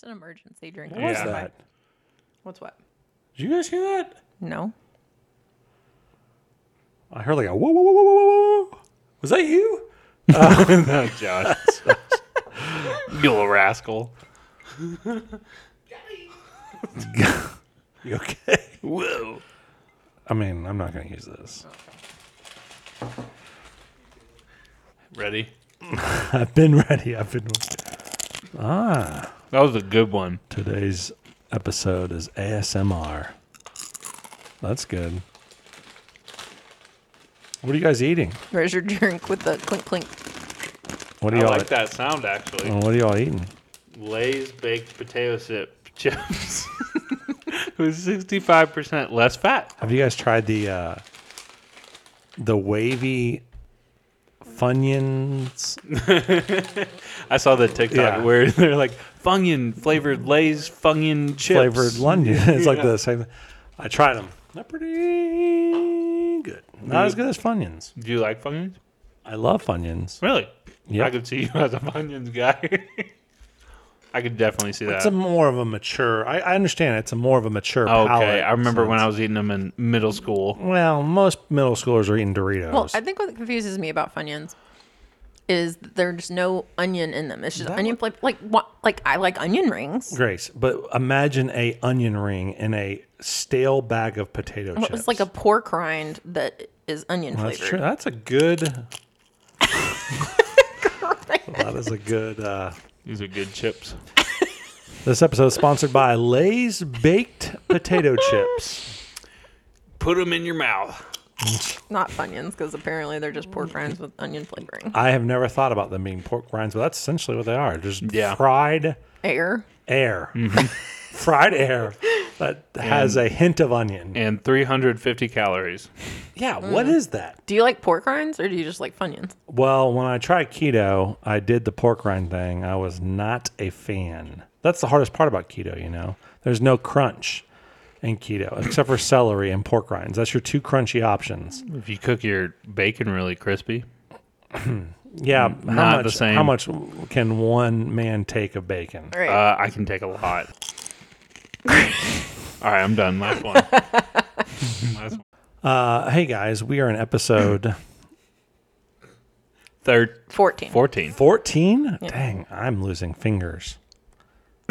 Just an emergency drink. What was Yeah. that? What's what? Did you guys hear that? No. I heard like a whoa, whoa, whoa, whoa, whoa, whoa. Was that you? no, Josh. you little rascal. You okay? Whoa. I mean, I'm not going to use this. Ready? I've been ready. I've been. That was a good one. Today's episode is ASMR. That's good. What are you guys eating? Where's your drink with the clink clink? What are I y'all? like that sound actually. Oh, what are y'all eating? Lay's baked potato chip chips with 65% less fat. Have you guys tried the uh, the wavy Funyuns? I saw the TikTok Yeah. where they're like Funyun flavored Lay's Funyun chips. flavored London. it's like Yeah. the same. I tried them. They're pretty good. Not as good as Funyuns. Do you like Funyuns? I love Funyuns. Really? Yeah. I could see you as a Funyuns guy. I could definitely see that. It's a more of a mature. I, I understand it's a more of a mature. okay, palate I remember when I was eating them in middle school. Well, most middle schoolers are eating Doritos. Well, I think what confuses me about Funyuns is there's no onion in them. It's just That onion flavor. Like what? Like I like onion rings. Grace, but imagine a onion ring in a stale bag of potato Well, chips. It's like a pork rind that is onion That's flavored. true. That's a good. that is a good. Uh, These are good chips. this episode is sponsored by Lay's baked potato chips. Put them in your mouth. Not Funyuns because apparently they're just pork rinds with onion flavoring. I have never thought about them being pork rinds, but that's essentially what they are. Just Yeah. fried Air. air, mm-hmm. fried air that has a hint of onion. And 350 calories. Yeah, what is that? Do you like pork rinds or do you just like Funyuns? Well, when I tried keto, I did the pork rind thing. I was not a fan. That's the hardest part about keto, you know. There's no crunch in keto except for celery and pork rinds. That's your two crunchy options. If you cook your bacon really crispy, Yeah, how not the much same. how much can one man take of bacon? All right. uh, I can take a lot. All right, I'm done. Last one. Last one. Uh, hey guys, we are in episode Third, 14. 14. 14. Dang, I'm losing fingers.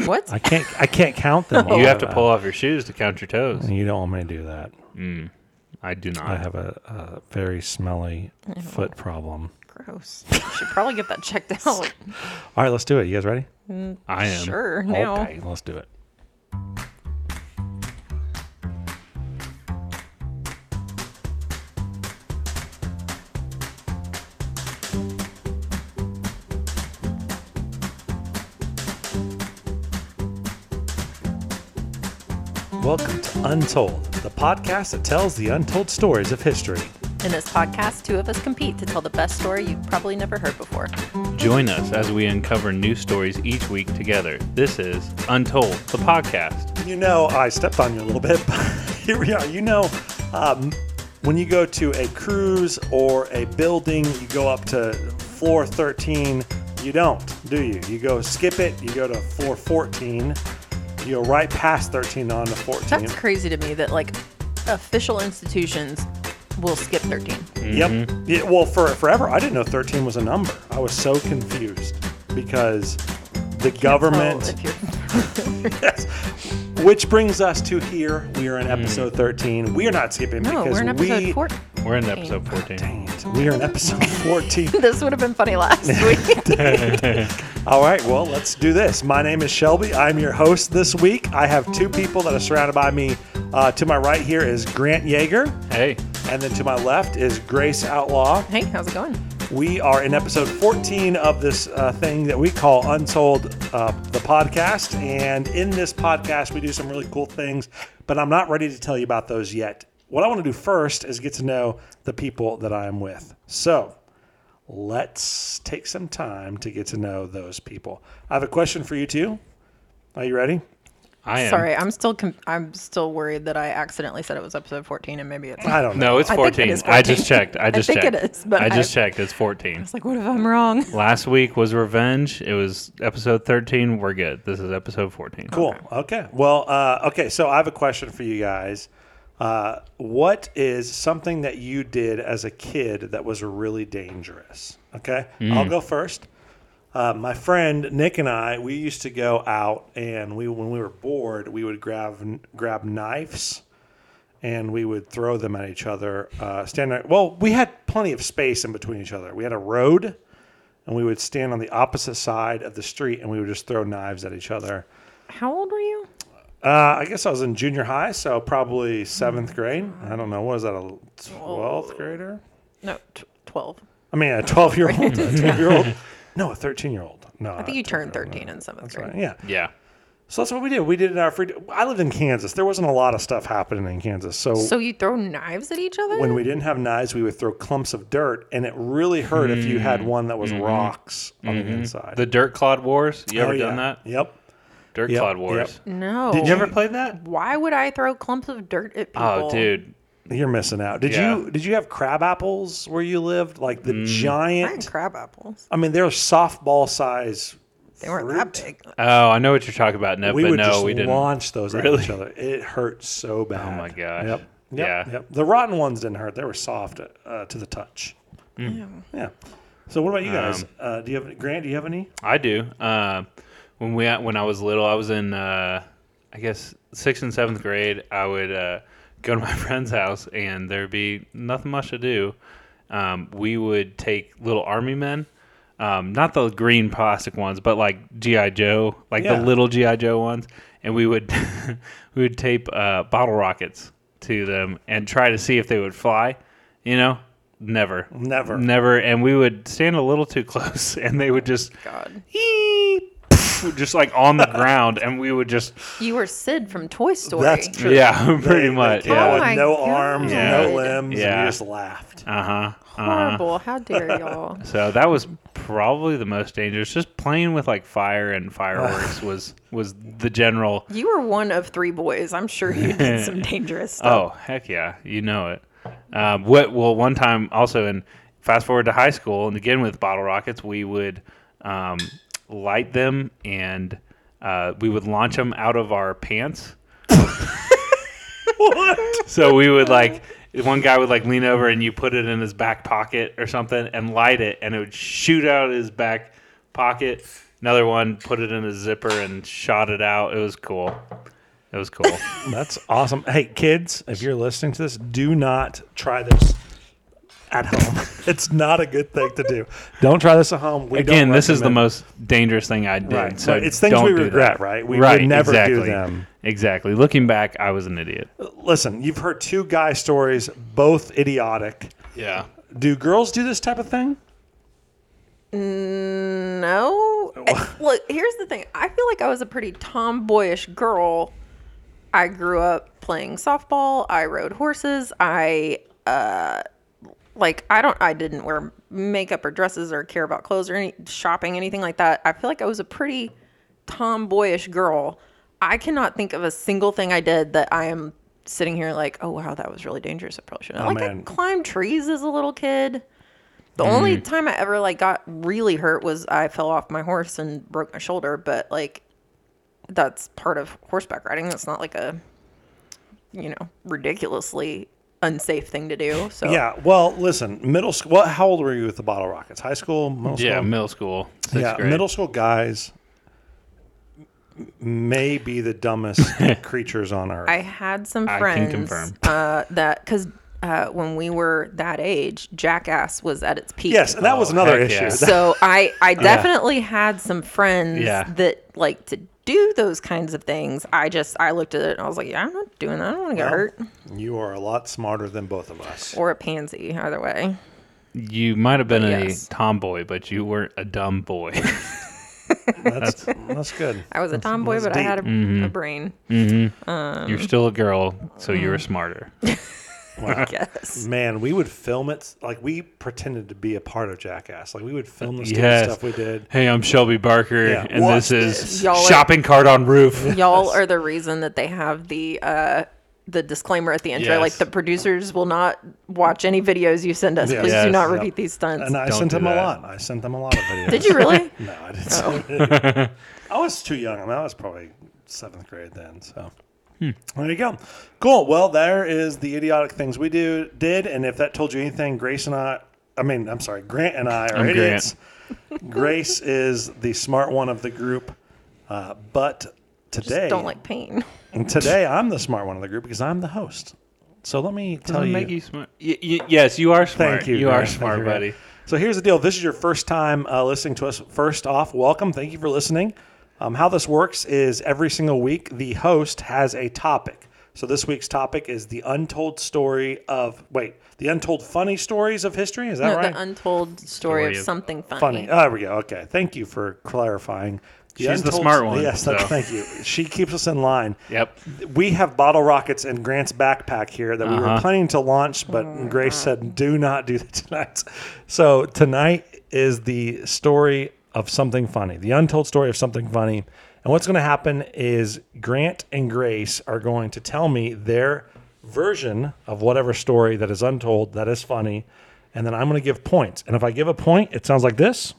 What? I can't I can't count them. all. You have to pull off your shoes to count your toes. You don't want me to do that. I do not. I have a, a very smelly foot problem. Gross. You should probably get that checked out. All right, let's do it. You guys ready? I am. Sure. Now. Okay, let's do it. Welcome to Untold, the podcast that tells the untold stories of history. In this podcast, two of us compete to tell the best story you've probably never heard before. Join us as we uncover new stories each week together. This is Untold, the podcast. You know, I stepped on you a little bit, but here we are. You know, um, when you go to a cruise or a building, you go up to floor 13. You don't, do you? You go skip it, you go to floor 14, you go right past 13 on to 14. That's crazy to me that like official institutions will skip 13. Yep. Yeah, well, for forever, I didn't know 13 was a number. I was so confused because the government. So if you're Yes. Which brings us to here. We are in hmm. episode 13. We are not skipping no, because we're in episode we. 14. We're in episode 14. Dang it. We are in episode 14. This would have been funny last week. All right, well, let's do this. My name is Shelby. I'm your host this week. I have two people that are surrounded by me. Uh, to my right here is Grant Yeager, Hey, and then to my left is Grace Outlaw. hey, how's it going? We are in episode 14 of this uh, thing that we call Untold, uh, the podcast. And in this podcast, we do some really cool things, but I'm not ready to tell you about those yet. What I want to do first is get to know the people that I am with. So let's take some time to get to know those people. I have a question for you too. Are you ready? I am. Sorry, I'm still com- I'm still worried that I accidentally said it was episode 14 and maybe it's. I don't know. No, it's I it 14. I just checked. I just think it checked. is, but I just I- checked. It's 14. It's like, what if I'm wrong? Last week was revenge. It was episode 13. We're good. This is episode 14. Cool. Okay. Well, uh, okay. So I have a question for you guys. Uh, what is something that you did as a kid that was really dangerous? Okay. I'll go first. Uh, my friend Nick and I, we used to go out, and we when we were bored, we would grab grab knives, and we would throw them at each other. Uh, stand there. Well, we had plenty of space in between each other. We had a road, and we would stand on the opposite side of the street, and we would just throw knives at each other. How old were you? Uh, I guess I was in junior high, so probably hmm. seventh grade. I don't know. What is that, a twelfth grader? No, t- 12. I mean, a twelve-year-old, a twelve-year-old. No, a thirteen-year-old. No, I think you turned 13 in seventh grade. Yeah. Yeah. So that's what we did. We did it in our free. I lived in Kansas. There wasn't a lot of stuff happening in Kansas. So, So you throw knives at each other? when we didn't have knives, we would throw clumps of dirt, and it really hurt if you had hmm. one that was mm-hmm. rocks on the mm-hmm. inside. The Dirt Clod Wars. You oh, ever Oh, done yeah. that? Yep. Dirt Yep, Clod Wars. no. Did you ever play that? Why would I throw clumps of dirt at people? Oh, dude. You're missing out. Did Yeah. you did you have crab apples where you lived? Like the I giant had crab apples. I mean, they're softball size. They weren't fruit. that big. Oh, I know what you're talking about, no, We but would no, just we didn't. launch those at each other. It hurt so bad. Oh my gosh. Yep. Yep. Yeah. Yep. The rotten ones didn't hurt. They were soft uh, to the touch. Hmm. Yeah. So what about you guys? Um, uh, do you have Grant? Do you have any? I do. Uh, when we when I was little, I was in uh, I guess sixth and seventh grade. I would uh, go to my friend's house, and there'd be nothing much to do. Um, we would take little army men, um, not the green plastic ones, but like GI Joe, like Yeah. the little GI Joe ones, and we would we would tape uh, bottle rockets to them and try to see if they would fly. You know, never, Never. never, and we would stand a little too close, and they would just God. "Eep," just like on the ground, and we would just You were Sid from Toy Story. That's true. yeah, pretty They- much they yeah. Oh with my no God. arms, Yeah. no limbs, and Yeah. you just laughed. Uh huh. Uh-huh. Horrible. How dare y'all? So that was probably the most dangerous. Just playing with like fire and fireworks was was the general. You were one of three boys. I'm sure you did some dangerous stuff. Oh heck yeah, you know it. Um, what? Well, one time also in fast forward to high school, and again with bottle rockets, we would um, light them and uh, we would launch them out of our pants. What? So we would like one guy would like lean over and you put it in his back pocket or something and light it and it would shoot out his back pocket. Another one put it in a zipper and shot it out. It was cool. It was cool. That's awesome. Hey, kids, if you're listening to this, do not try this at home. it's not a good thing to do. Don't try this at home. We don't Again, this is the most dangerous thing I did. Right. So But it's things don't we regret, that. right? We would right, never do exactly. them. Exactly. Looking back, I was an idiot. Listen, you've heard two guy stories, both idiotic. Yeah. Do girls do this type of thing? No. Look, here's the thing. I feel like I was a pretty tomboyish girl. I grew up playing softball. I rode horses. I uh like I don't I didn't wear makeup or dresses or care about clothes or any shopping anything like that. I feel like I was a pretty tomboyish girl. I cannot think of a single thing I did that I am sitting here like, oh wow, that was really dangerous. I probably shouldn't. Oh, like man. I climbed trees as a little kid. The mm. only time I ever like got really hurt was I fell off my horse and broke my shoulder, but like that's part of horseback riding. That's not like a you know, ridiculously unsafe thing to do. So Yeah. Well, listen, middle school. What? How old were you with the bottle rockets? High school? Middle Yeah, school? middle school. Sixth yeah. grade. Middle school guys may be the dumbest creatures on earth. I had some I can friends confirm. uh, that because uh, when we were that age, Jackass was at its peak. yes, and that was Oh, another issue. yeah. So I I definitely had some friends Yeah. that like to do those kinds of things. I just I looked at it and I was like, yeah, I'm not doing that. I don't want to get Well, hurt You are a lot smarter than both of us. or a pansy. Either way, You might have been a Yes. tomboy, but you weren't a dumb boy. That's that's good. I was a tomboy, that's but I had a, Mm-hmm. a brain. Mm-hmm. Um, You're still a girl, so you were mm. smarter. I guess. Man, we would film it like we pretended to be a part of Jackass. Like we would film the Yes. stuff we did. Hey, I'm Shelby Barker, Yeah. and Watch this is. Y'all are- shopping cart on roof. Y'all are the reason that they have the uh, the disclaimer at the intro. Yes. Like the producers will not watch any videos you send us. Yes. Please do Yes. not Yep. repeat these stunts. And I Don't sent do them a lot. I sent them a lot of videos. Did you really? No, I didn't. I was too young. I mean, I was probably seventh grade then. So there you go. Cool. Well, there is the idiotic things we do did, and if that told you anything, Grace and I. I mean, I'm sorry, Grant and I are I'm idiots. Grace is the smart one of the group, uh, but today, Just don't like pain. and today I'm the smart one of the group because I'm the host. So let me tell Doesn't you. make you smart. Y- y- yes, you are smart. Thank you. You are Grant. Thank smart, you, buddy. So here's the deal. This is your first time uh, listening to us, first off, welcome. Thank you for listening. Um, how this works is every single week, the host has a topic. So this week's topic is the untold story of, wait, the untold funny stories of history. Is that No, right? The untold story, Story of of- something funny. funny. Oh, there we go. Okay. Thank you for clarifying. The She's the smart one, Yes, so. thank you. She keeps us in line. Yep. We have bottle rockets in Grant's backpack here that we were Uh-huh. planning to launch, but Grace said, "Do not do that tonight." So tonight is the story of something funny, the untold story of something funny. And what's going to happen is Grant and Grace are going to tell me their version of whatever story that is untold that is funny, and then I'm going to give points. And if I give a point, it sounds like this.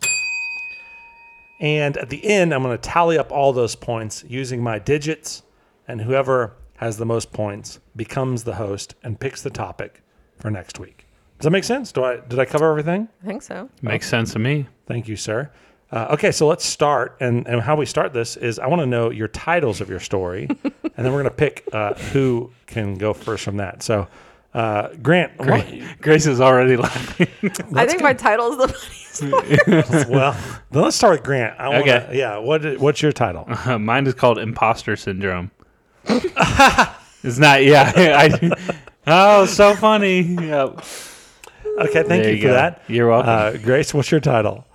And at the end, I'm going to tally up all those points using my digits, and whoever has the most points becomes the host and picks the topic for next week. Does that make sense? Do I did I cover everything? I think so. Makes sense to me. Thank you, sir. Uh, okay, so let's start. And, and how we start this is I want to know your titles of your story, and then we're going to pick uh, who can go first from that. So, uh, Grant, what- Grace is already laughing. I think my title is the funniest part. well, then let's start with Grant. I wanna, Okay. Yeah. What what's your title? Mine is called imposter syndrome. it's not. Yeah. I, oh, so funny. Yep. Okay, thank There you, you for go. that. You're welcome. Uh, Grace, what's your title?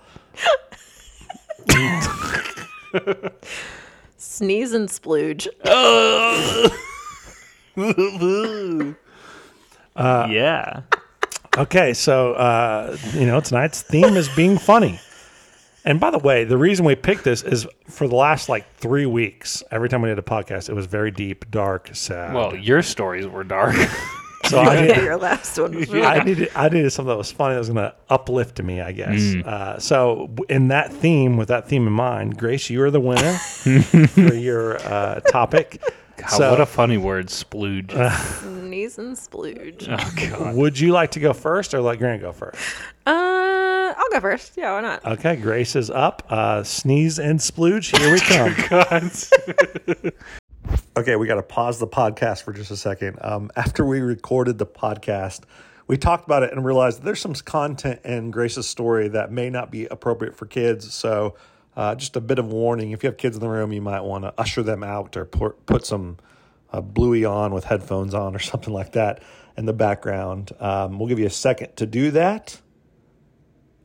Sneeze and splooge. yeah. Okay, so uh, you know tonight's theme is being funny. And by the way, the reason we picked this is for the last like three weeks. Every time we did a podcast, it was very deep, dark, sad. Well, your stories were dark. so I Yeah, needed, your last one was really I needed, I needed something that was funny that was going to uplift me, I guess. Mm. Uh, so in that theme, with that theme in mind, Grace, you are the winner for your uh, topic. God, So- what a funny word, splooge. sneeze and splooge. oh God. Would you like to go first or let Grant go first? Uh, I'll go first. Yeah, why not? Okay, Grace is up. Uh, sneeze and splooge. Here we come. Okay, we got to pause the podcast for just a second. Um, after we recorded the podcast, we talked about it and realized there's some content in Grace's story that may not be appropriate for kids. So, uh, just a bit of warning: if you have kids in the room, you might want to usher them out or put, put some uh, Bluey on with headphones on or something like that in the background. Um, we'll give you a second to do that.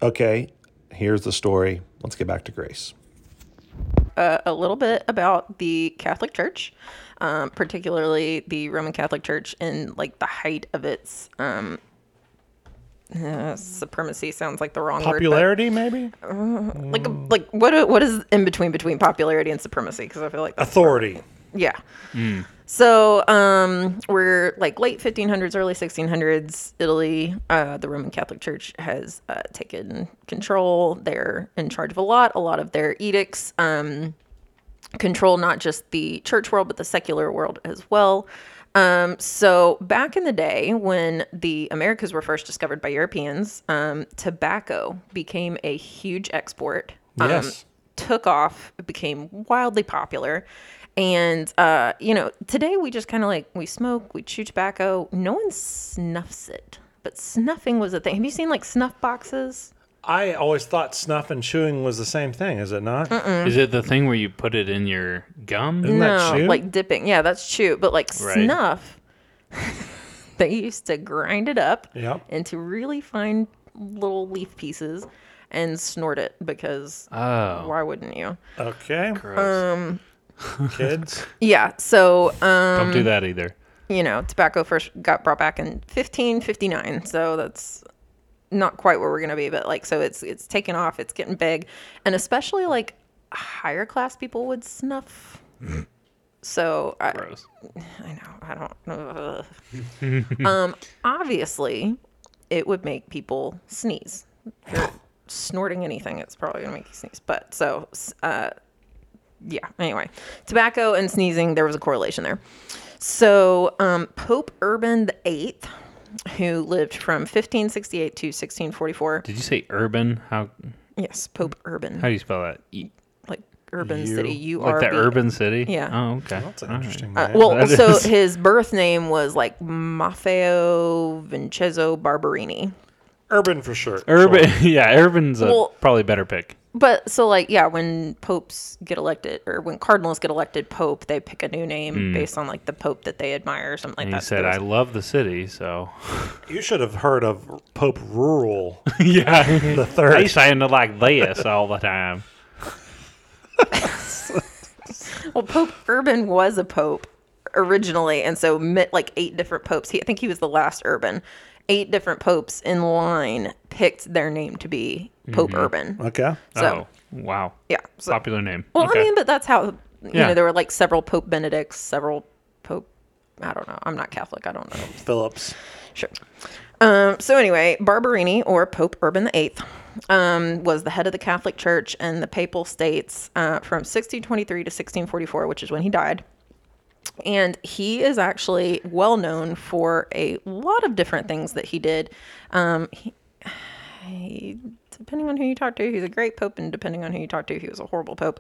Okay, here's the story. Let's get back to Grace. Uh, a little bit about the Catholic Church, um, particularly the Roman Catholic Church in like the height of its um, uh, supremacy. Sounds like the wrong word. Popularity, maybe word. But like, like what? What is in between between popularity and supremacy? Because I feel like that's authority. yeah. So um, we're like late 1500s, early 1600s. Italy, uh, the Roman Catholic Church has uh, taken control. They're in charge of a lot. A lot of their edicts um, control not just the church world, but the secular world as well. Um, so back in the day when the Americas were first discovered by Europeans, um, tobacco became a huge export. Um, Yes. took off, became wildly popular. And uh, you know, today we just kind of like we smoke, we chew tobacco. No one snuffs it, but snuffing was a thing. Have you seen like snuff boxes? I always thought snuff and chewing was the same thing. Is it not? Is it the thing where you put it in your gum? Isn't that no, chew? like dipping. Yeah, that's chew. But like Right. snuff, they used to grind it up Yep. into really fine little leaf pieces and snort it because Oh. why wouldn't you? Okay, Gross. Um, kids. Yeah. So um, Don't do that either. you know, tobacco first got brought back in 1559. So that's not quite where we're going to be, but like, so it's, it's taking off, it's getting big. And especially like higher class people would snuff. so I, Gross. I know. I don't know. um, obviously, it would make people sneeze. You're snorting anything, it's probably gonna make you sneeze. But so, uh, yeah. Anyway, tobacco and sneezing, there was a correlation there. So, um, Pope Urban VIII, who lived from 1568 to 1644. Did you say urban? How Yes, Pope Urban, how do you spell that? E- like urban U- city. U Like the urban city? Yeah. Oh, okay. That's an All right. interesting Uh, well, That so is. his birth name was like Maffeo Vincenzo Barberini. Urban for sure. Urban, Sure. yeah, urban's a Well- probably better pick. But so like yeah, when popes get elected or when cardinals get elected pope, they pick a new name mm. based on like the pope that they admire or something like And that. he said, "I love the city," so You should have heard of Pope Rural yeah. the I third. sounded like this all the time. well, Pope Urban was a pope originally, and so met like eight different popes. He, I think he was the last Urban. Eight different popes in line picked their name to be Pope Urban. Okay. So oh, wow. yeah, so, Popular name. Well, okay. I mean, but that's how you Yeah. know there were like several Pope Benedicts, several Pope. I don't know. I'm not Catholic. I don't know. Phillips. Sure. Um, so anyway, Barberini or Pope Urban VIII um, was the head of the Catholic Church and the Papal States uh, from 1623 to 1644, which is when he died. And he is actually well known for a lot of different things that he did. Um, he, he, depending on who you talk to, he's a great pope, and depending on who you talk to, he was a horrible pope.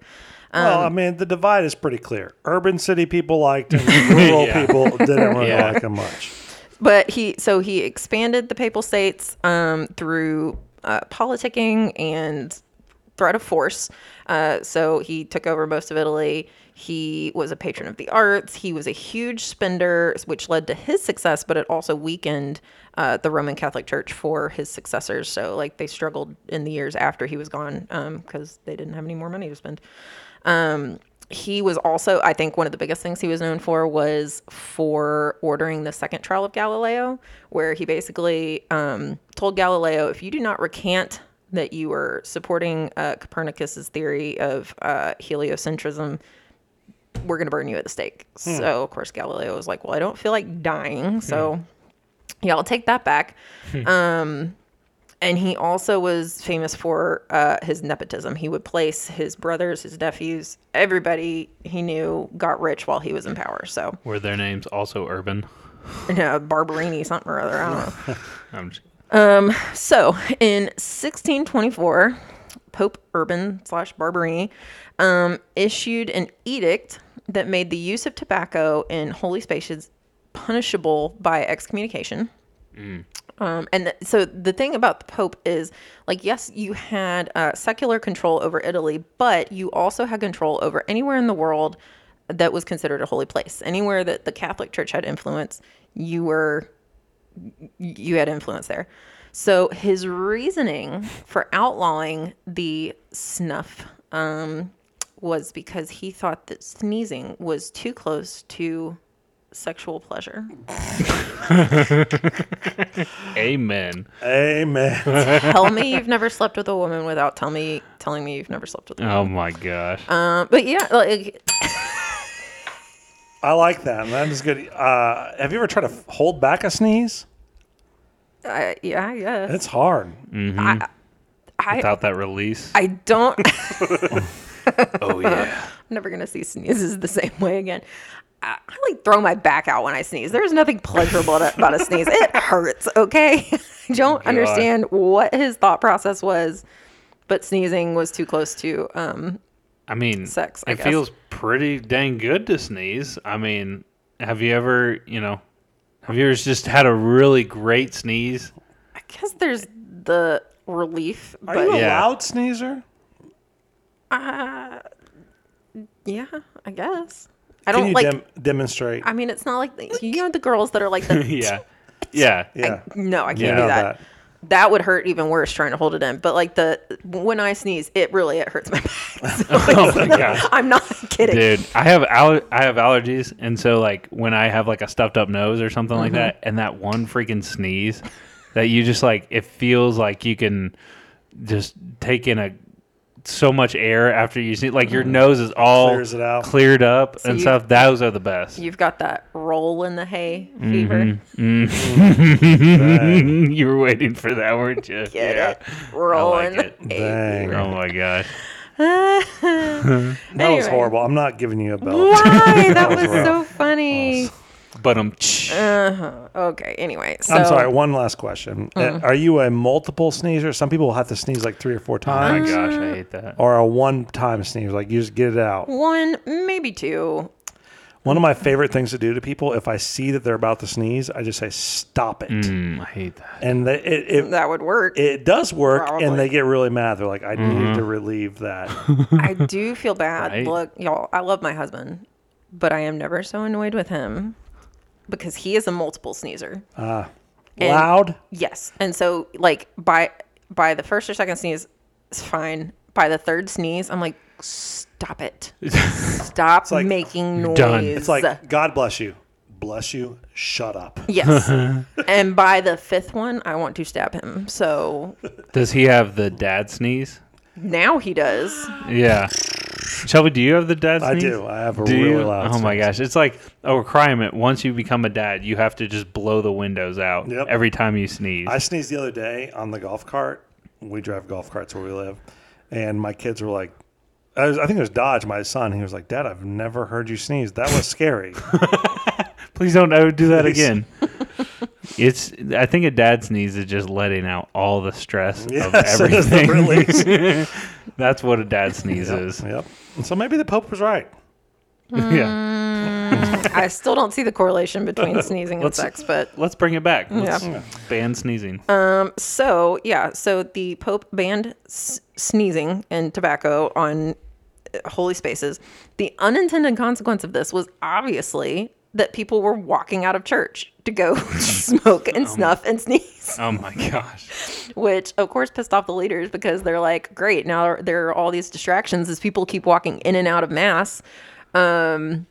well, I mean, the divide is pretty clear. Urban city people liked him. Rural Yeah. people didn't really Yeah. like him much. but he so he expanded the papal states um, through uh, politicking and threat of force. Uh, so he took over most of Italy. He was a patron of the arts. He was a huge spender, which led to his success, but it also weakened uh, the Roman Catholic Church for his successors. So like they struggled in the years after he was gone because they didn't have any more money to spend. Um, he was also, I think, one of the biggest things he was known for was for ordering the second trial of Galileo, where he basically um, told Galileo, if you do not recant that you were supporting uh, Copernicus's theory of uh, heliocentrism, we're going to burn you at the stake. So, of course, Galileo was like, well, I don't feel like dying. So, yeah, I'll take that back. um, and he also was famous for uh, his nepotism. He would place his brothers, his nephews, everybody he knew got rich while he was in power. So, Were their names also urban? know, Barberini, something or other. I don't know. I'm So, in 1624, Pope Urban slash Barberini um, issued an edict that made the use of tobacco in holy spaces punishable by excommunication. Um, and th- so the thing about the Pope is, like, yes, you had uh, secular control over Italy, but you also had control over anywhere in the world that was considered a holy place. Anywhere that the Catholic Church had influence, you were you had influence there. So his reasoning for outlawing the snuff um, was because he thought that sneezing was too close to sexual pleasure. amen. Amen. Tell me you've never slept with a woman without tell me telling me you've never slept with a woman. Oh my gosh. Um, but yeah, like I like that. That is good. Uh, have you ever tried to f- hold back a sneeze? I, yeah, I guess. It's hard. I, Without that release. I don't. oh yeah. I'm never gonna see sneezes the same way again. I, I like throw my back out when I sneeze. There's nothing pleasurable about a sneeze. It hurts. Okay, I don't understand what his thought process was, but sneezing was too close to. Um, I mean, Sex, I it guess. feels pretty dang good to sneeze. I mean, have you ever, you know, have you ever just had a really great sneeze? I guess there's the relief, Are but you a Yeah. loud sneezer? Uh, yeah, I guess. I Can don't you like. dem- demonstrate? I mean, it's not like the, you know the girls that are like the. yeah. Yeah. yeah. No, I can't You do know that. that would hurt even worse trying to hold it in. But like the when I sneeze, it really it hurts my back. So, Oh my gosh. I'm not kidding. Dude, I have aller- I have allergies, and so like when I have like a stuffed up nose or something like that, and that one freaking sneeze, that you just like it feels like you can just take in a so much air after you see Like your mm-hmm. nose is all Clears it out. cleared up and you- stuff. Those are the best. You've got that roll in the hay mm-hmm. fever. Mm-hmm. you were waiting for that, weren't you? Get yeah. it? Roll like in the it. hay Dang. Oh my gosh. That was horrible. I'm not giving you a belt. Why? That was rough. so funny. But um, Uh-huh. Okay. Anyway, so I'm sorry. One last question. Uh, Are you a multiple sneezer? Some people have to sneeze like three or four oh my times, gosh, I hate that. or a one-time sneeze, like you just get it out. one, maybe two. One of my favorite things to do to people, if I see that they're about to sneeze, I just say stop it, Mm, I hate that. and they, it, it That would work. it does work, Probably. and they get really mad. They're like, I need to relieve that. I do feel bad. Right? Look, y'all, I love my husband, but I am never so annoyed with him because he is a multiple sneezer. Uh, loud. Yes. And so like by by the first or second sneeze, it's fine. By the third sneeze, I'm like, stop it. Stop like, making noise. done. It's like God bless you, bless you. Shut up. Yes. and by the fifth one, I want to stab him. So Does he have the dad sneeze? Now he does. Yeah. Shelby, do you have the dad I sneeze? do. I have a Do really you? loud. Oh my sneeze. gosh. It's like a requirement. Once you become a dad, you have to just blow the windows out Yep. every time you sneeze. I sneezed the other day on the golf cart. We drive golf carts where we live, and my kids were like, I, was, I think it was Dodge, my son. He was like, "Dad, I've never heard you sneeze. That was scary." Please don't ever do that Please. again. It's. I think a dad sneeze is just letting out all the stress of Yes, it is the everything. release. That's what a dad sneeze yep, is. yep. So maybe the Pope was right. Yeah. I still don't see the correlation between sneezing and Let's- sex, but Let's bring it back. Let's Yeah. ban sneezing. Um, so yeah, so the Pope banned s- sneezing and tobacco on uh, holy spaces. The unintended consequence of this was obviously that people were walking out of church to go smoke and snuff and sneeze, oh my gosh. which of course pissed off the leaders because they're like, great, now there are all these distractions as people keep walking in and out of mass. Um,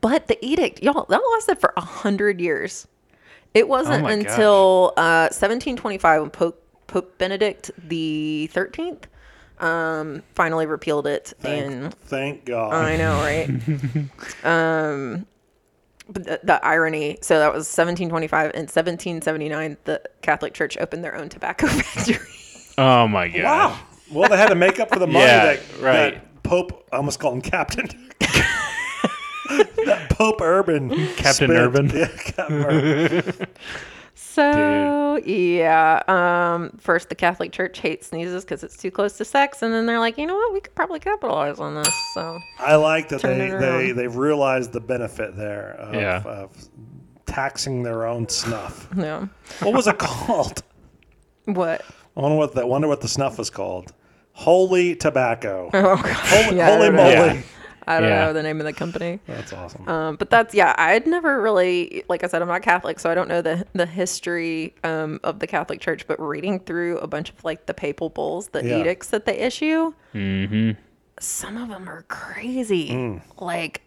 but the edict, y'all, that lasted for a hundred years. It wasn't my until uh, 1725 when Pope, Pope Benedict the 13th um, finally repealed it. and Thank, thank God. I know, right? um, but the, the irony. So that was 1725. In 1779, the Catholic Church opened their own tobacco factory. Oh my god wow. Well, they had to make up for the money Yeah, that, right. that Pope. I almost called him Captain. that Pope Urban. Captain spent- Urban? Yeah, Captain Urban. So yeah, um, first the Catholic Church hates sneezes because it's too close to sex, and then they're like, you know what, we could probably capitalize on this. So I like that Turn they, they they've realized the benefit there of, Yeah. of taxing their own snuff. yeah, What was it called? what? I wonder what the wonder what the snuff was called. Holy tobacco. Oh god, Holy, Yeah, holy moly. Yeah. I don't Yeah. know the name of the company. That's awesome. Um, but that's yeah. I'd never really, like I said, I'm not Catholic, so I don't know the the history um, of the Catholic Church. But reading through a bunch of like the papal bulls, the Yeah. edicts that they issue, Mm-hmm. some of them are crazy. Mm. Like,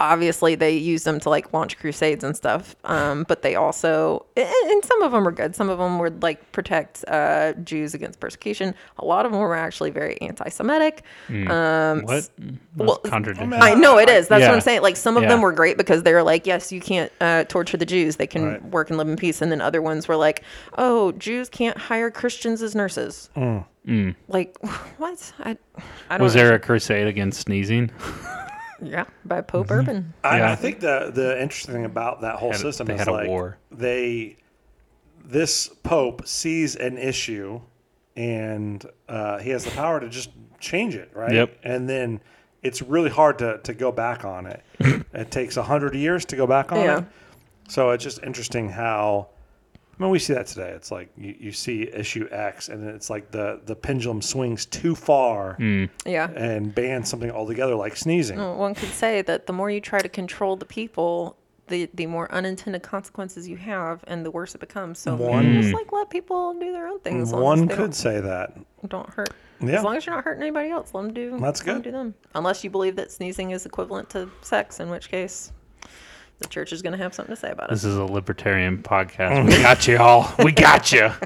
obviously they use them to like launch crusades and stuff. Um, but they also, and and some of them were good. Some of them would like protect uh, Jews against persecution. A lot of them were actually very anti-Semitic. Um, What? s- well. I know it is. That's what I'm saying. Like some of them were great because they were like, yes, you can't uh, torture the Jews. They can Right. work and live in peace. And then other ones were like, oh, Jews can't hire Christians as nurses. Like what? I, I don't. Was there a crusade against sneezing? Yeah, by Pope Urban. I, Yeah. I think the the interesting thing about that whole Had- system they is had a like war. they this pope sees an issue and uh, he has the power to just change it, right? Yep. And then it's really hard to, to go back on it. it takes a hundred years to go back on Yeah. it. So it's just interesting how I mean we see that today. It's like you, you see issue X and it's like the, the pendulum swings too far mm. Yeah. and bans something altogether like sneezing. Well, One could say that the more you try to control the people, the the more unintended consequences you have, and the worse it becomes. So One- maybe just like let people do their own thing. As long One they could say that. don't, don't hurt. Yeah. As long as you're not hurting anybody else, let them do. That's let 'em good. do them. Unless you believe that sneezing is equivalent to sex, in which case, the church is going to have something to say about it. This is a libertarian podcast. We got you all. We got you.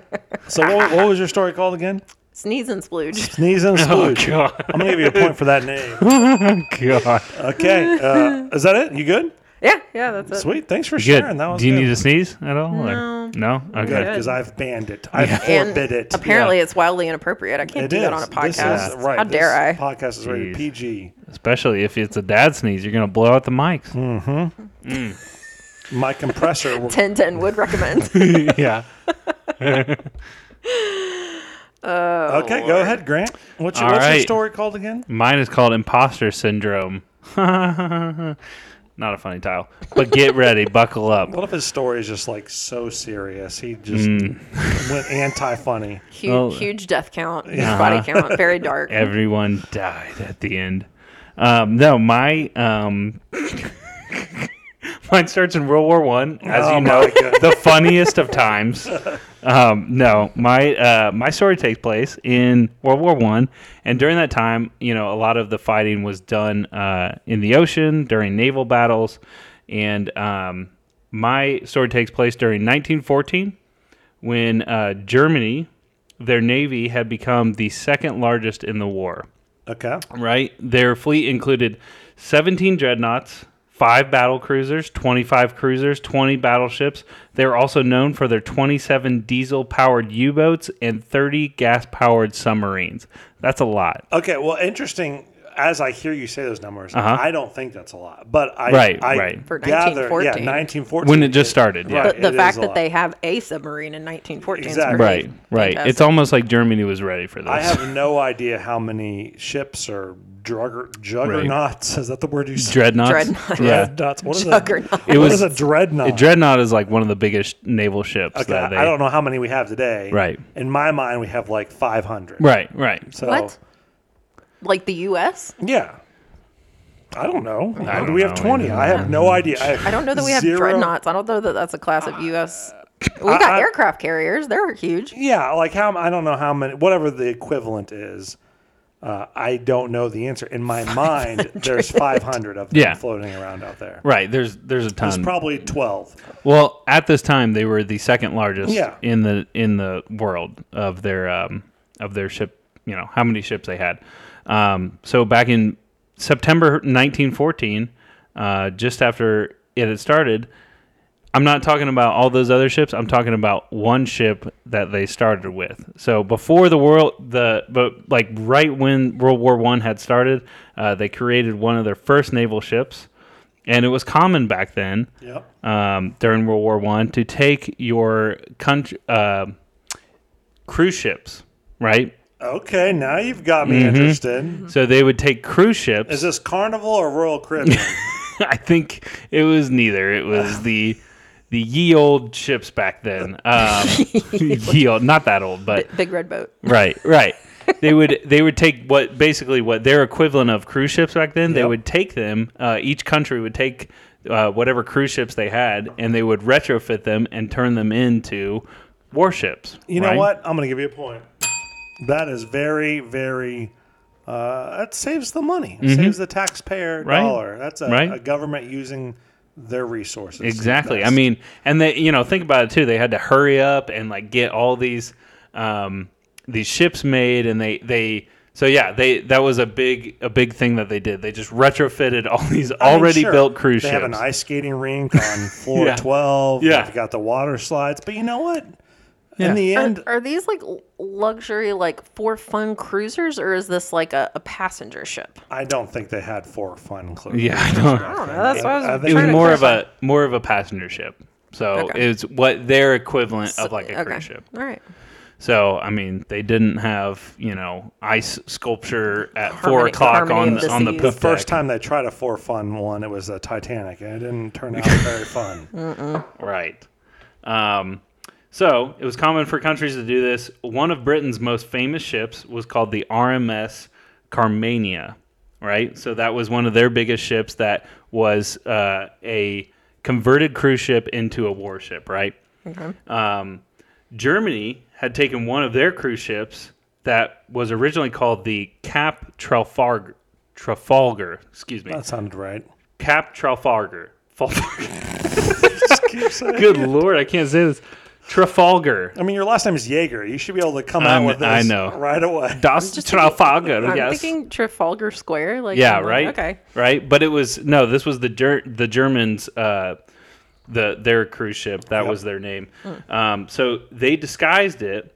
So what, what was your story called again? Sneeze and splooge. Sneeze and Oh splooge. God. I'm gonna give you a point for that name. God. Okay, uh, is that it? You good? Yeah, yeah, that's it. Sweet. Thanks for Good. sharing. That was Do you good. need to sneeze at all? or- No. No. Good, Okay. because I've banned it. I've And forbid it. apparently, it's wildly inappropriate. I can't It do that on a This is- podcast. right. How this dare I? Podcast is rated Jeez. PG. Especially if it's a dad sneeze, you're gonna blow out the mics. Mm-hmm. Mm. My compressor. will- 1010 would recommend. yeah. Oh, okay, go ahead, Grant. What's your, All what's your right. story called again? Mine is called imposter syndrome. Not a funny title, but get ready, buckle up. What if his story is just like so serious? He just Mm. went anti-funny. Huge, Oh. huge death count, huge Uh-huh. body count, very dark. Everyone died at the end. Um, no, my um, mine starts in World War One, as Oh you know, the funniest of times. Um, no, my uh, my story takes place in World War One, and during that time, you know, a lot of the fighting was done uh, in the ocean during naval battles, and um, my story takes place during 1914 when uh, Germany, their navy had become the second largest in the war Okay. right? Their fleet included 17 dreadnoughts, five battle cruisers, 25 cruisers, 20 battleships. They were also known for their 27 diesel powered U boats and 30 gas powered submarines. That's a lot. Okay. Well, interesting. As I hear you say those numbers, Uh-huh. I don't think that's a lot. But I, Right, I right. For gather, yeah, 1914. 1914. When it just started, yeah. Right, But the fact that lot. they have a submarine in 1914 Exactly. is Right, right. fantastic. It's almost like Germany was ready for this. I have no idea how many ships or drugger, juggernauts. Is that the word you said? dreadnoughts. Dreadnought. Yeah. Dreadnoughts. What is a, Juggernaut. It was- is a dreadnought? A dreadnought is like one of the biggest naval ships okay, that they. I don't know how many we have today. Right. In my mind, we have like 500. Right, right. So, What? Like the U.S.? Yeah. I don't know. I Do don't we have 20? either. I have no mm-hmm. idea. I, I don't know that we have zero- dreadnoughts. I don't know that that's a class of uh, U.S. We got I- aircraft carriers. They're huge. Yeah, like how I don't know how many, whatever the equivalent is. Uh, I don't know the answer. In my mind, there's 500 of them Yeah. floating around out there. Right. There's there's a ton. There's probably 12. Well, at this time, they were the second largest Yeah. in the in the world of their um, of their ship. You know how many ships they had. Um, so back in September 1914, uh, just after it had started, I'm not talking about all those other ships. I'm talking about one ship that they started with. So before the world, the but like right when World War One had started, uh, they created one of their first naval ships, and it was common back then Yep. um, during World War One to take your country uh, cruise ships, right? Okay, now you've got me Mm-hmm. interested. So they would take cruise ships. Is this Carnival or Royal Caribbean? I think it was neither. It was the the ye old ships back then. Um, ye old, not that old, but Big red boat. right, right. They would they would take what basically what their equivalent of cruise ships back then. They would take them. Uh, each country would take uh, whatever cruise ships they had, and they would retrofit them and turn them into warships. You know what? I'm going to give you a point. That is very, very. Uh, that saves the money. It Saves the taxpayer Mm-hmm. Right. dollar. That's a, Right. a government using their resources. Exactly. I mean, and they, you know, think about it too. They had to hurry up and like get all these, um, these ships made, and they they. So yeah, they that was a big a big thing that they did. They just retrofitted all these I mean, already sure, built cruise they ships. They have an ice skating rink on floor Yeah. 12. Yeah. They've got the water slides. But you know what? Yeah. In the end, are these like luxury, like for fun cruisers, or is this like a, a passenger ship? I don't think they had four fun cruisers. Yeah, I don't- I don't know. That's what I was I it was trying to more of a more of a passenger ship. So Okay. it's what their equivalent of like a okay. cruise ship. All right. So I mean, they didn't have you know ice sculpture at four o'clock on the on the poop The first deck. time they tried a four fun one, it was a Titanic, and it didn't turn out very fun. Right. Um, so it was common for countries to do this. One of Britain's most famous ships was called the RMS Carmania. Right. So that was one of their biggest ships that was uh, a converted cruise ship into a warship, right? Okay. Um, Germany had taken one of their cruise ships that was originally called the Cap Trafalgar. Trafalgar, excuse me. That sounded right. Cap Trafalgar. Trafalgar. Just keep saying Good lord, I can't say this. Trafalgar. I mean, your last name is Jaeger. You should be able to come out I'm- with this I know. right away. Das just Trafalgar, I'm yes. thinking Trafalgar Square. Like yeah, I'm like, right. Okay. right. But it was no. This was the Ger- the Germans. Uh, the their cruise ship that Yep. was their name. Hmm. Um, so they disguised it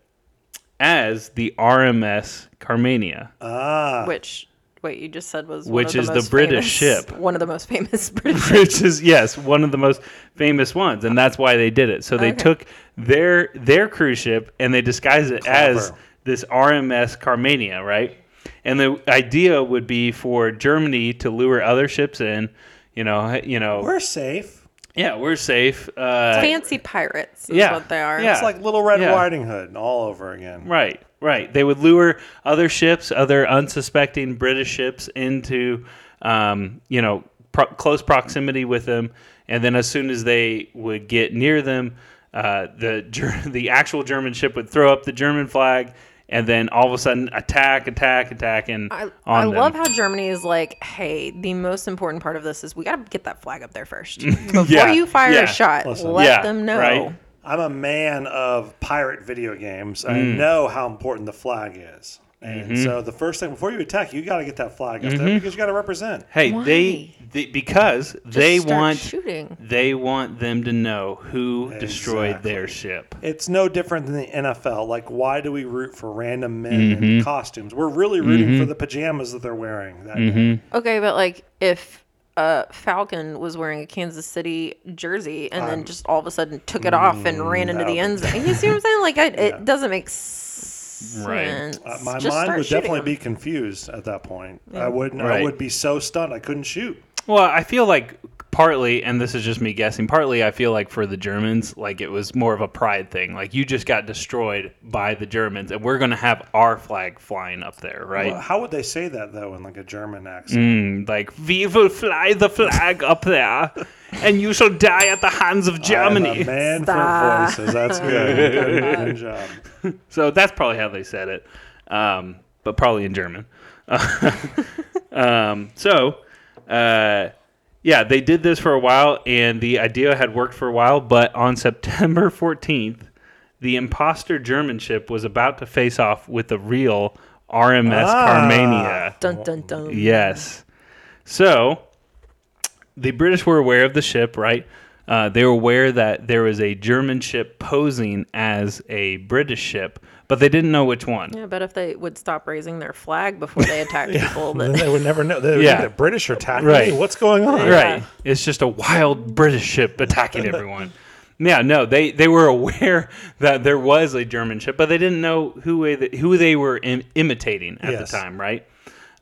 as the RMS Carmania. Ah, Which wait, you just said was one Which of is the most British famous- ship. One of the most famous British. which is yes, one of the most famous ones, and that's why they did it. So they Okay. took their their cruise ship and they disguised it as this RMS Carmania, right? And the idea would be for Germany to lure other ships in. You know, you know, we're safe. yeah, we're safe. Uh, Fancy pirates is Yeah. what they are. Yeah. It's like Little Red Yeah. Riding Hood all over again. Right, right. They would lure other ships, other unsuspecting British ships, into, um, you know, pro- close proximity with them, and then as soon as they would get near them, uh, the Ger- the actual German ship would throw up the German flag, and then all of a sudden attack, attack, attack, and I, on I them. love how Germany is like, hey, the most important part of this is we got to get that flag up there first. Before Yeah, you fire yeah. a shot, Listen. let Yeah, them know. right. I'm a man of pirate video games. I Mm. know how important the flag is. And Mm-hmm. so the first thing before you attack, you got to get that flag up there because you got to represent. Hey, Why? they, they because Just they start want shooting. they want them to know who destroyed their ship. It's no different than the NFL. Like, why do we root for random men Mm-hmm. in costumes? We're really rooting for the pajamas that they're wearing. That Mm-hmm. Okay, but like if uh, Falcon was wearing a Kansas City jersey and then just all of a sudden took it off and ran into the no. end zone, you see what I'm saying? Like, I, it doesn't make sense. Right. Uh, my Just mind would definitely them. be confused at that point. I would I Right. would be so stunned I couldn't shoot. Well, I feel like partly, and this is just me guessing, partly I feel like for the Germans, like it was more of a pride thing. Like you just got destroyed by the Germans, and we're going to have our flag flying up there, right? Well, how would they say that though in like a German accent? Mm, like, we will fly the flag up there, and you shall die at the hands of I'm Germany. a man Stop. for voices. That's good. good, good job. So that's probably how they said it, um, but probably in German. um, so, uh, yeah, they did this for a while, and the idea had worked for a while. But on September 14th, the imposter German ship was about to face off with the real RMS Ah. Carmania. Dun dun dun. Yes. So the British were aware of the ship, right? Uh, they were aware that there was a German ship posing as a British ship, but they didn't know which one. Yeah, but if they would stop raising their flag before they attack people, Then they would never know. They would Yeah. the British are attacking Right. What's going on? Right. It's just a wild British ship attacking everyone. Yeah, no, they, they were aware that there was a German ship, but they didn't know who they, who they were Im- imitating at Yes. the time, right?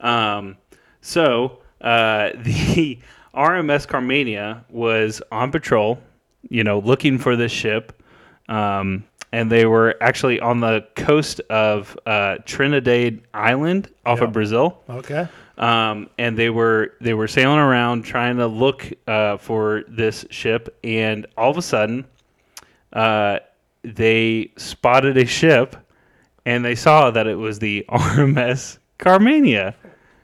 Um, so uh, the RMS Carmania was on patrol, you know, looking for this ship, um, and they were actually on the coast of uh, Trinidad Island off Yeah. of Brazil Okay. um, and they were they were sailing around trying to look uh, for this ship, and all of a sudden, uh, they spotted a ship, and they saw that it was the RMS Carmania,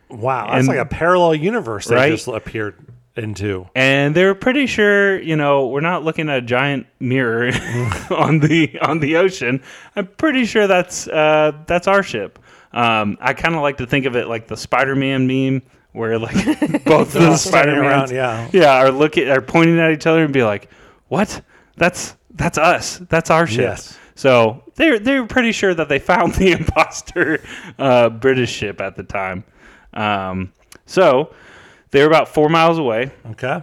Wow. That's And- like a parallel universe they Right? just appeared into. and they were pretty sure, you know, we're not looking at a giant mirror on the on the ocean. I'm pretty sure that's uh, that's our ship. Um, I kind of like to think of it like the Spider-Man meme, where like both of the all standing Spider-Mans around, yeah. yeah, are looking, are pointing at each other and be like, "What? That's that's us. That's our ship." Yes. So they're they're pretty sure that they found the imposter uh, British ship at the time. Um, so they were about four miles away. Okay.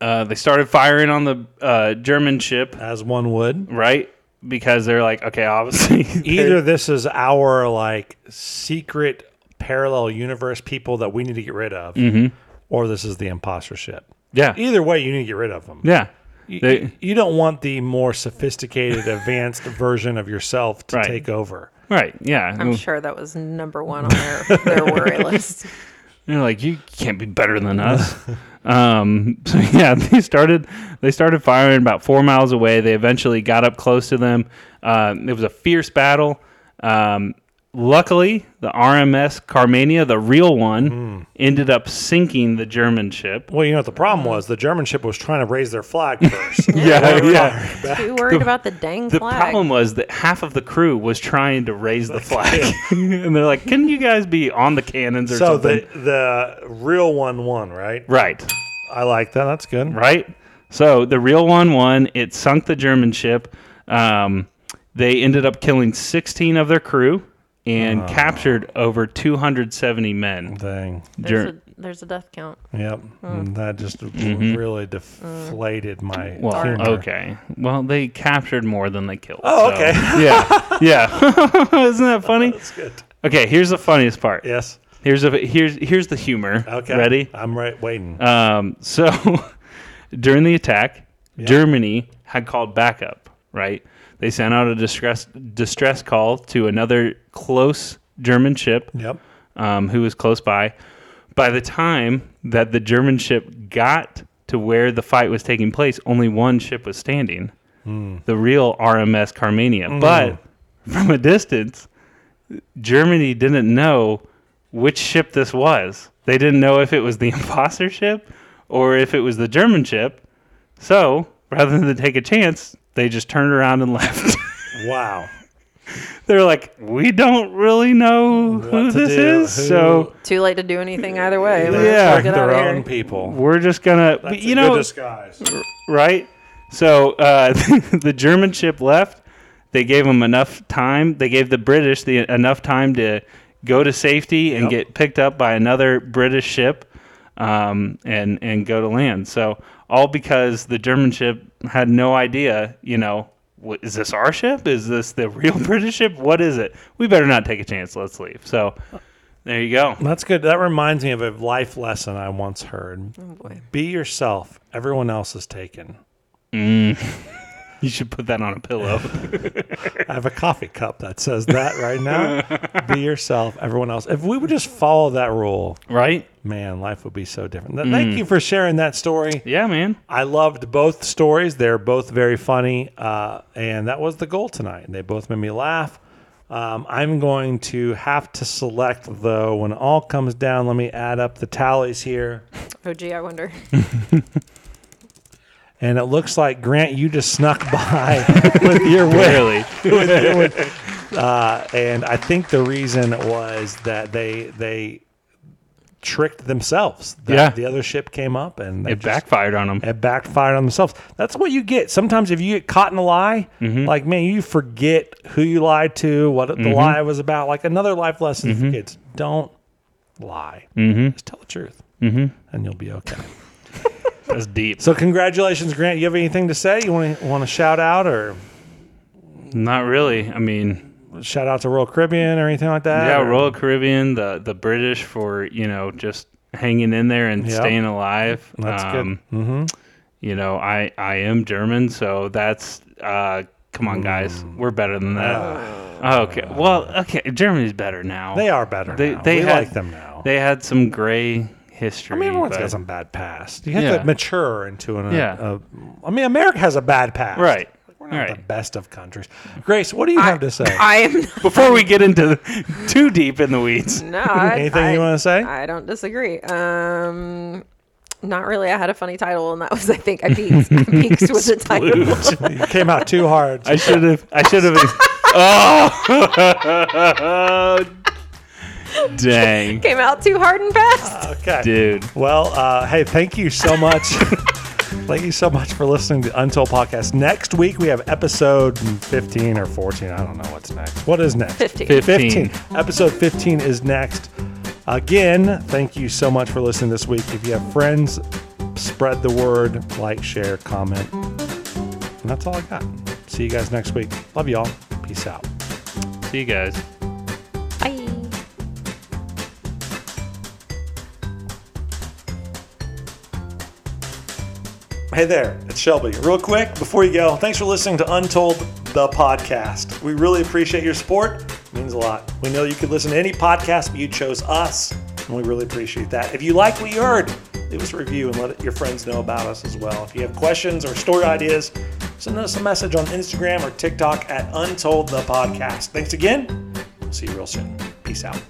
Uh, they started firing on the uh, German ship, As one would. right? Because they're like, okay, obviously, Either this is our like secret parallel universe people that we need to get rid of, Mm-hmm. or this is the imposter ship. yeah, Either way, you need to get rid of them. yeah, You, They- you don't want the more sophisticated, advanced version of yourself to Right. take over. right, yeah. I'm sure that was number one on their, their worry list. They're like, you can't be better than us. um, so yeah, they started they started firing about four miles away. They eventually got up close to them. Um, it was a fierce battle. Um, luckily, the RMS Carmania, the real one, ended up sinking the German ship. Well, you know what the problem was? The German ship was trying to raise their flag first. Yeah, yeah. yeah. Too worried about the dang The flag. problem was that half of the crew was trying to raise the flag, and they're like, "Can you guys be on the cannons or so something?" So the the real one won, right? right. I like that. That's good. right? So the real one won. It sunk the German ship. Um, they ended up killing 16 of their crew and captured over 270 men. Dang. there's, Ger- a, there's a death count. Yep. And that just really deflated my Mm-hmm. well, humor. okay. Well, they captured more than they killed. Oh, so- okay. yeah, yeah. Isn't that funny? That's good. Okay, here's the funniest part. Yes. Here's a here's here's the humor. Okay. Ready? I'm right waiting. Um, so during the attack, Germany had called backup, right? They sent out a distress distress call to another close German ship yep. um, who was close by. By the time that the German ship got to where the fight was taking place, only one ship was standing, the real RMS Carmania. But from a distance, Germany didn't know which ship this was. They didn't know if it was the imposter ship or if it was the German ship. So rather than take a chance, they just turned around and left. Wow. They're like, we don't really know who What to this do, is, who- so Too late to do anything either way. Might as Yeah. get out their of own here. people. we're just gonna, That's you a know, good disguise. right? So uh, the German ship left. They gave them enough time. They gave the British the enough time to go to safety and Yep. get picked up by another British ship, um, and and go to land. So all because the German ship had no idea. You know, what, is this our ship? Is this the real British ship? What is it? We better not take a chance. Let's leave. So there you go. That's good. That reminds me of a life lesson I once heard. Oh boy. Be yourself. Everyone else is taken. Mm. You should put that on a pillow. I have a coffee cup that says that right now. Be yourself. Everyone else. If we would just follow that rule, right? man, life would be so different. Mm. Thank you for sharing that story. Yeah, man. I loved both stories. They're both very funny, uh, and that was the goal tonight. They both made me laugh. Um, I'm going to have to select though. When all comes down, let me add up the tallies here. Oh gee, I wonder. And it looks like Grant, you just snuck by with your. Really. Uh, and I think the reason was that they they tricked themselves. That Yeah. the other ship came up and It just- backfired on them. it backfired on themselves. That's what you get. Sometimes if you get caught in a lie, Mm-hmm. like man, you forget who you lied to, what the lie was about. Like another life lesson Mm-hmm. for kids: don't lie. Just tell the truth, mm-hmm. and you'll be okay. That's deep. so congratulations, Grant. You have anything to say? You want to want to shout out or Not really. I mean, shout out to Royal Caribbean or anything like that? yeah, or- Royal Caribbean, the the British for you know just hanging in there and Yep. staying alive. That's um, good. Mm-hmm. You know, I I am German, so that's uh, come on, guys, Mm. we're better than that. Ah. okay, well, okay, Germany's better now. They are better. They- now. they we had- like them now. They had some gray history. I mean, everyone's but- got some bad past. You have Yeah. to mature into an. Yeah. A, I mean, America has a bad past. right. We're All not the best of countries. Grace, what do you have to say? I am Before we get into too deep in the weeds, no. I, Anything I, you want to say? I don't disagree. Um, not really. I had a funny title, and that was I think I peaked. I peaked with the title. you came out too hard. I should have. I should have. oh, dang, Came out too hard and fast. okay. dude. Well, uh, hey, thank you so much. thank you so much for listening to Untold Podcast. Next week, we have episode 15 or 14. I don't know what's next. What is next? 15. 15. Episode 15 is next. Again, thank you so much for listening this week. If you have friends, spread the word, like, share, comment. And that's all I got. See you guys next week. Love y'all. Peace out. See you guys. Hey there, it's Shelby. Real quick, before you go, thanks for listening to Untold, the podcast. We really appreciate your support. It means a lot. We know you could listen to any podcast, but you chose us. And we really appreciate that. If you like what you heard, leave us a review and let your friends know about us as well. If you have questions or story ideas, send us a message on Instagram or TikTok at Untold the Podcast. Thanks again. See you real soon. Peace out.